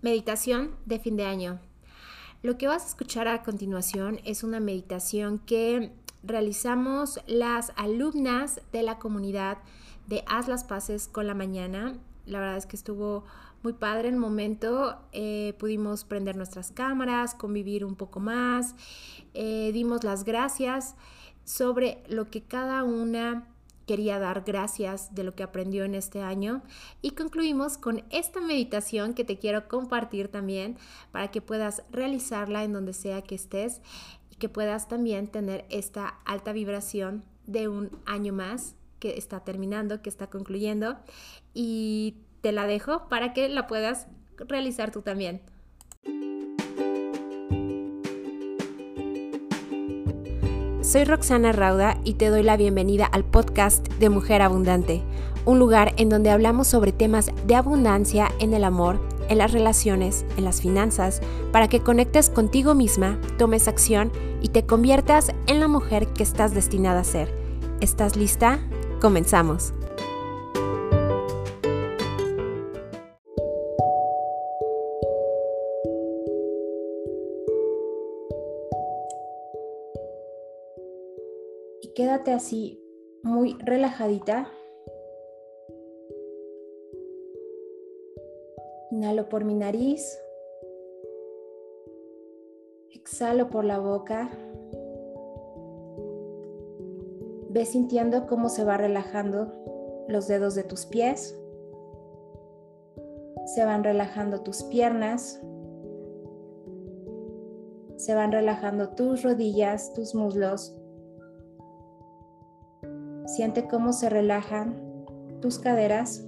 Meditación de fin de año. Lo que vas a escuchar a continuación es una meditación que realizamos las alumnas de la comunidad de Haz las Paces con la Mañana. La verdad es que estuvo muy padre el momento. Eh, pudimos prender nuestras cámaras, convivir un poco más, eh, dimos las gracias sobre lo que cada una quería dar gracias de lo que aprendió en este año y concluimos con esta meditación que te quiero compartir también para que puedas realizarla en donde sea que estés y que puedas también tener esta alta vibración de un año más que está terminando, que está concluyendo y te la dejo para que la puedas realizar tú también. Soy Roxana Rauda y te doy la bienvenida al podcast de Mujer Abundante, un lugar en donde hablamos sobre temas de abundancia en el amor, en las relaciones, en las finanzas, para que conectes contigo misma, tomes acción y te conviertas en la mujer que estás destinada a ser. ¿Estás lista? Comenzamos. Así muy relajadita. Inhalo por mi nariz. Exhalo por la boca. Ve sintiendo cómo se va relajando los dedos de tus pies. Se van relajando tus piernas. Se van relajando tus rodillas, tus muslos, Siente cómo se relajan tus caderas.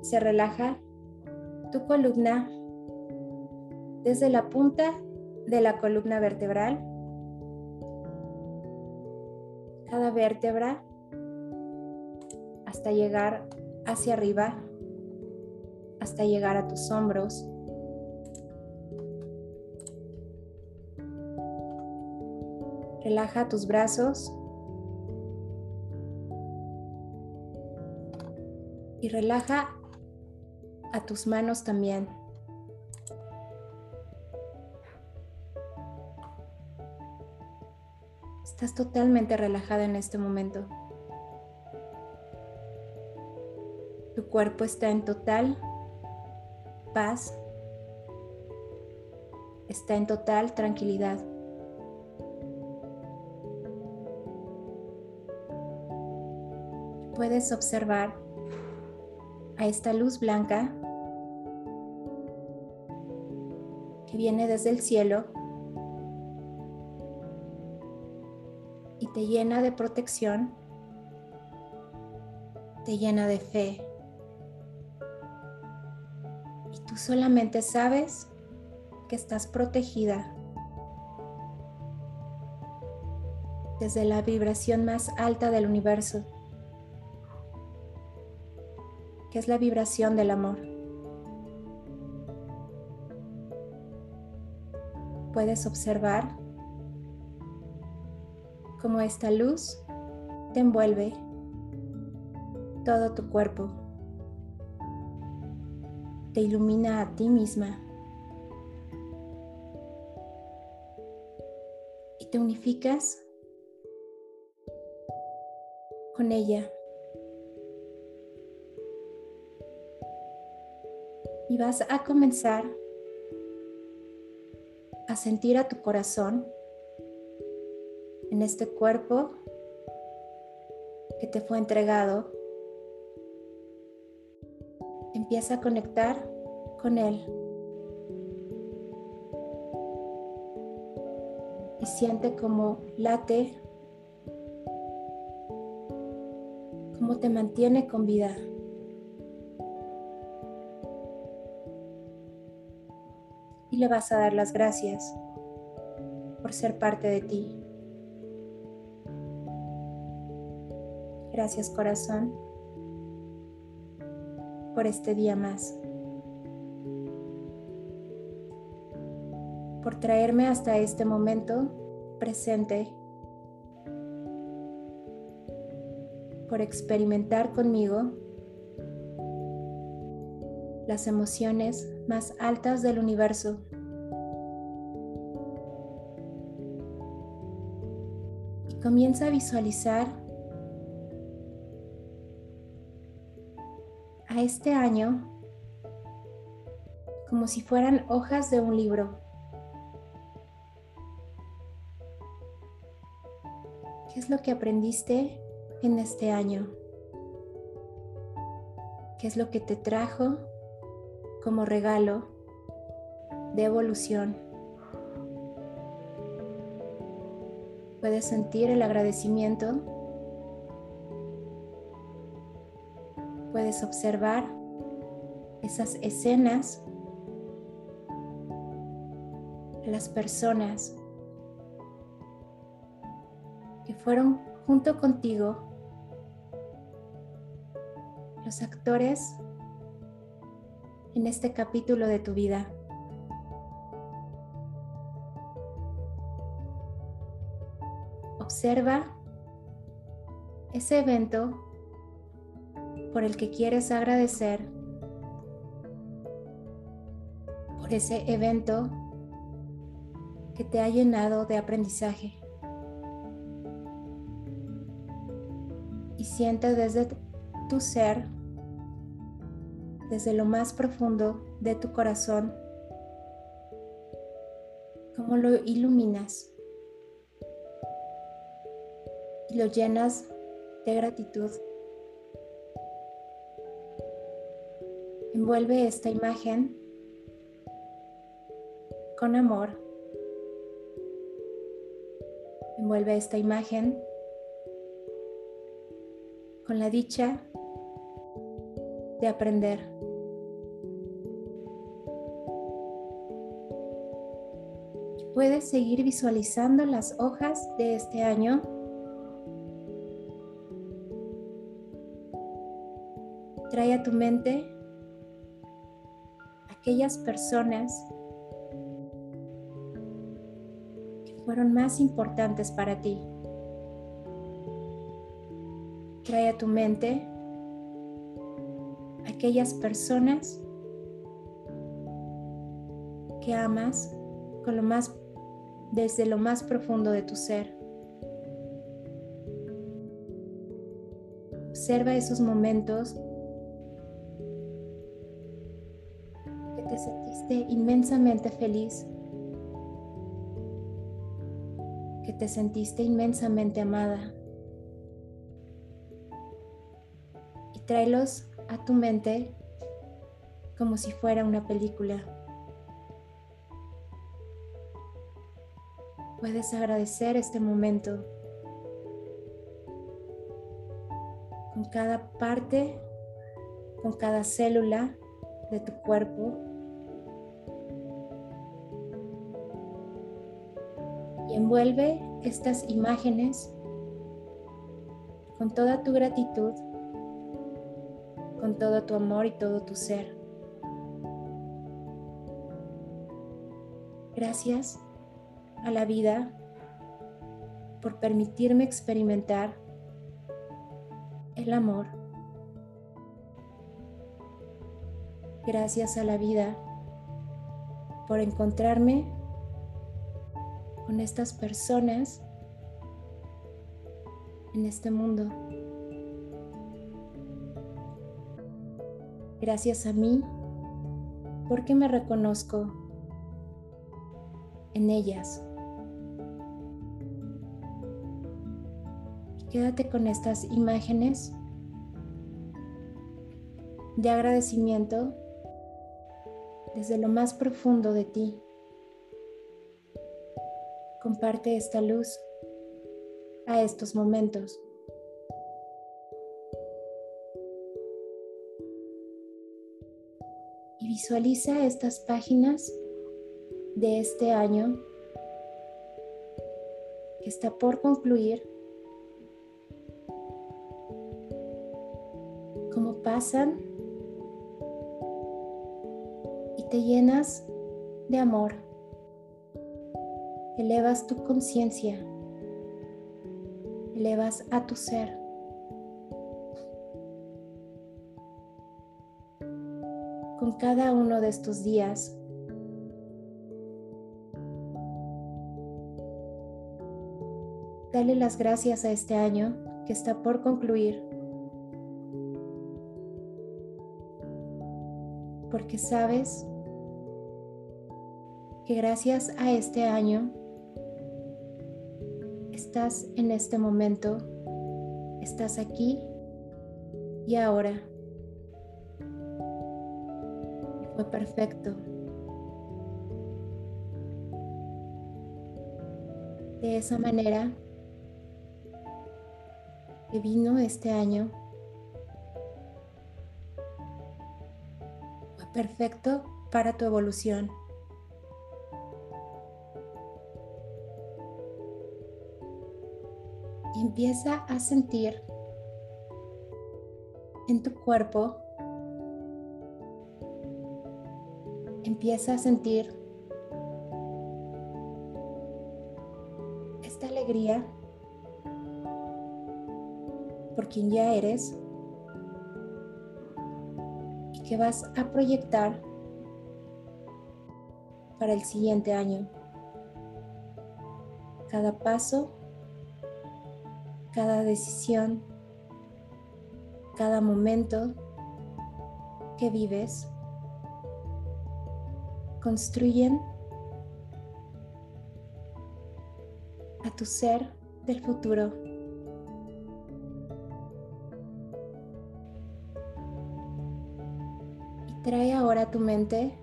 Se relaja tu columna desde la punta de la columna vertebral. Cada vértebra hasta llegar hacia arriba, hasta llegar a tus hombros. Relaja tus brazos. Y relaja a tus manos también. Estás totalmente relajada en este momento. Tu cuerpo está en total paz. Está en total tranquilidad. Puedes observar a esta luz blanca que viene desde el cielo y te llena de protección, te llena de fe. Y tú solamente sabes que estás protegida desde la vibración más alta del universo. Que es la vibración del amor. Puedes observar cómo esta luz te envuelve todo tu cuerpo, te ilumina a ti misma y te unificas con ella. Y vas a comenzar a sentir a tu corazón en este cuerpo que te fue entregado. Empieza a conectar con él. Y siente como late, cómo te mantiene con vida. Y le vas a dar las gracias por ser parte de ti. Gracias corazón por este día más. Por traerme hasta este momento presente. Por experimentar conmigo las emociones más altas del universo. Y comienza a visualizar a este año como si fueran hojas de un libro. ¿Qué es lo que aprendiste en este año? ¿Qué es lo que te trajo como regalo de evolución? Puedes sentir el agradecimiento. Puedes observar esas escenas, las personas que fueron junto contigo los actores en este capítulo de tu vida. Observa ese evento por el que quieres agradecer, por ese evento que te ha llenado de aprendizaje. Y siente desde tu ser, desde lo más profundo de tu corazón, cómo lo iluminas y lo llenas de gratitud. Envuelve esta imagen con amor. Envuelve esta imagen con la dicha de aprender. Puedes seguir visualizando las hojas de este año. Trae a tu mente aquellas personas que fueron más importantes para ti. Trae a tu mente aquellas personas que amas con lo más desde lo más profundo de tu ser. Observa esos momentos que te sentiste inmensamente feliz, que te sentiste inmensamente amada. Y tráelos a tu mente como si fuera una película. Puedes agradecer este momento con cada parte, con cada célula de tu cuerpo. Y envuelve estas imágenes con toda tu gratitud todo tu amor y todo tu ser. Gracias a la vida por permitirme experimentar el amor. Gracias a la vida por encontrarme con estas personas en este mundo. Gracias a mí, porque me reconozco en ellas. Quédate con estas imágenes de agradecimiento desde lo más profundo de ti. Comparte esta luz a estos momentos. Visualiza estas páginas de este año que está por concluir, cómo pasan y te llenas de amor, elevas tu conciencia, elevas a tu ser. Cada uno de estos días. Dale las gracias a este año que está por concluir. Porque sabes que gracias a este año estás en este momento, estás aquí y ahora. Fue perfecto. De esa manera que vino este año fue perfecto para tu evolución. empieza a sentir en tu cuerpo, empieza a sentir esta alegría por quien ya eres y que vas a proyectar para el siguiente año. Cada paso cada decisión, cada momento que vives, construyen a tu ser del futuro. Y trae ahora a tu mente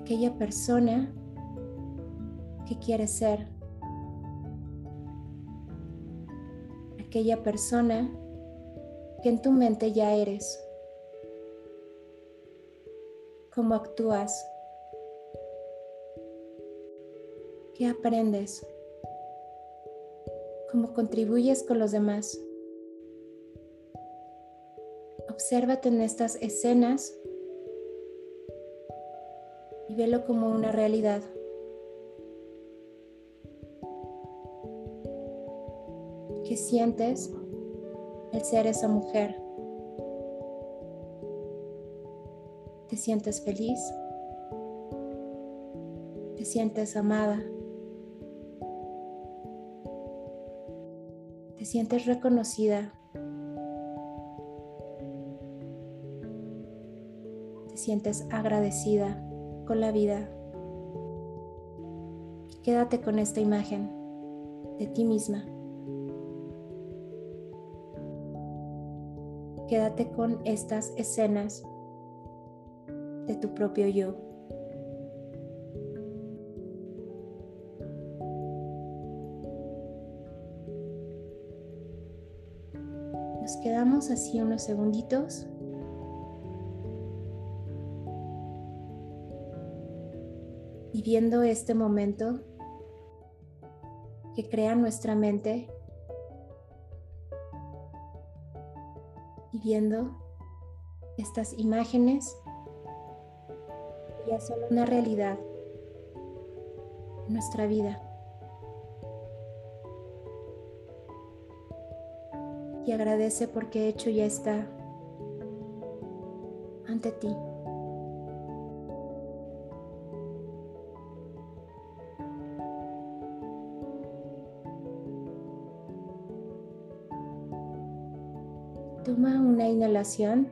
aquella persona que quieres ser. aquella persona que en tu mente ya eres. ¿Cómo actúas? ¿Qué aprendes? ¿Cómo contribuyes con los demás? Obsérvate en estas escenas y velo como una realidad. ¿Qué sientes el ser esa mujer? ¿Te sientes feliz? ¿Te sientes amada? ¿Te sientes reconocida? ¿Te sientes agradecida con la vida? quédate con esta imagen de ti misma. quédate con estas escenas de tu propio yo. Nos quedamos así unos segunditos. Viviendo este momento que crea nuestra mente viendo estas imágenes ya son una realidad en nuestra vida. Y agradece porque hecho ya está ante ti. Toma una inhalación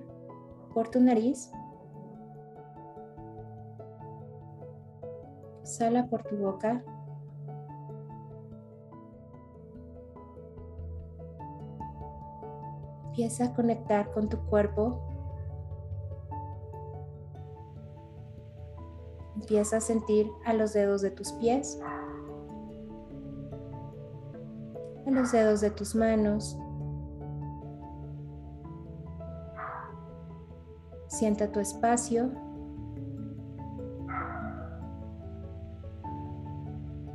por tu nariz. Sala por tu boca. Empieza a conectar con tu cuerpo. Empieza a sentir a los dedos de tus pies, a los dedos de tus manos, Sienta tu espacio.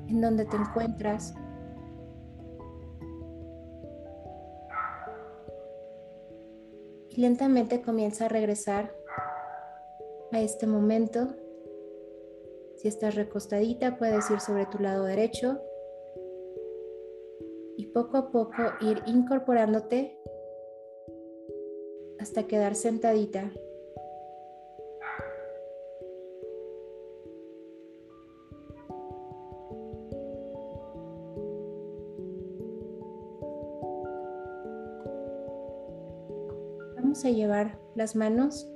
En donde te encuentras. Y lentamente comienza a regresar a este momento. Si estás recostadita, puedes ir sobre tu lado derecho y poco a poco ir incorporándote hasta quedar sentadita Vamos a llevar las manos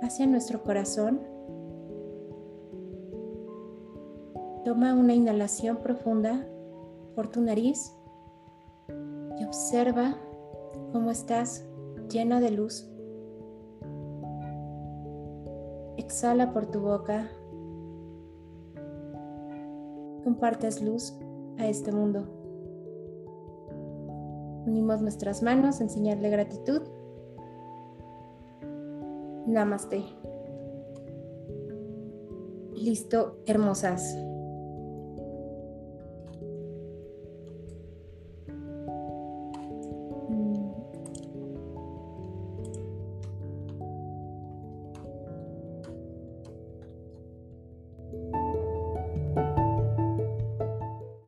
hacia nuestro corazón. Toma una inhalación profunda por tu nariz y observa cómo estás llena de luz. Exhala por tu boca. Compartes luz a este mundo. Unimos nuestras manos en señal de gratitud. Namaste. Listo, hermosas.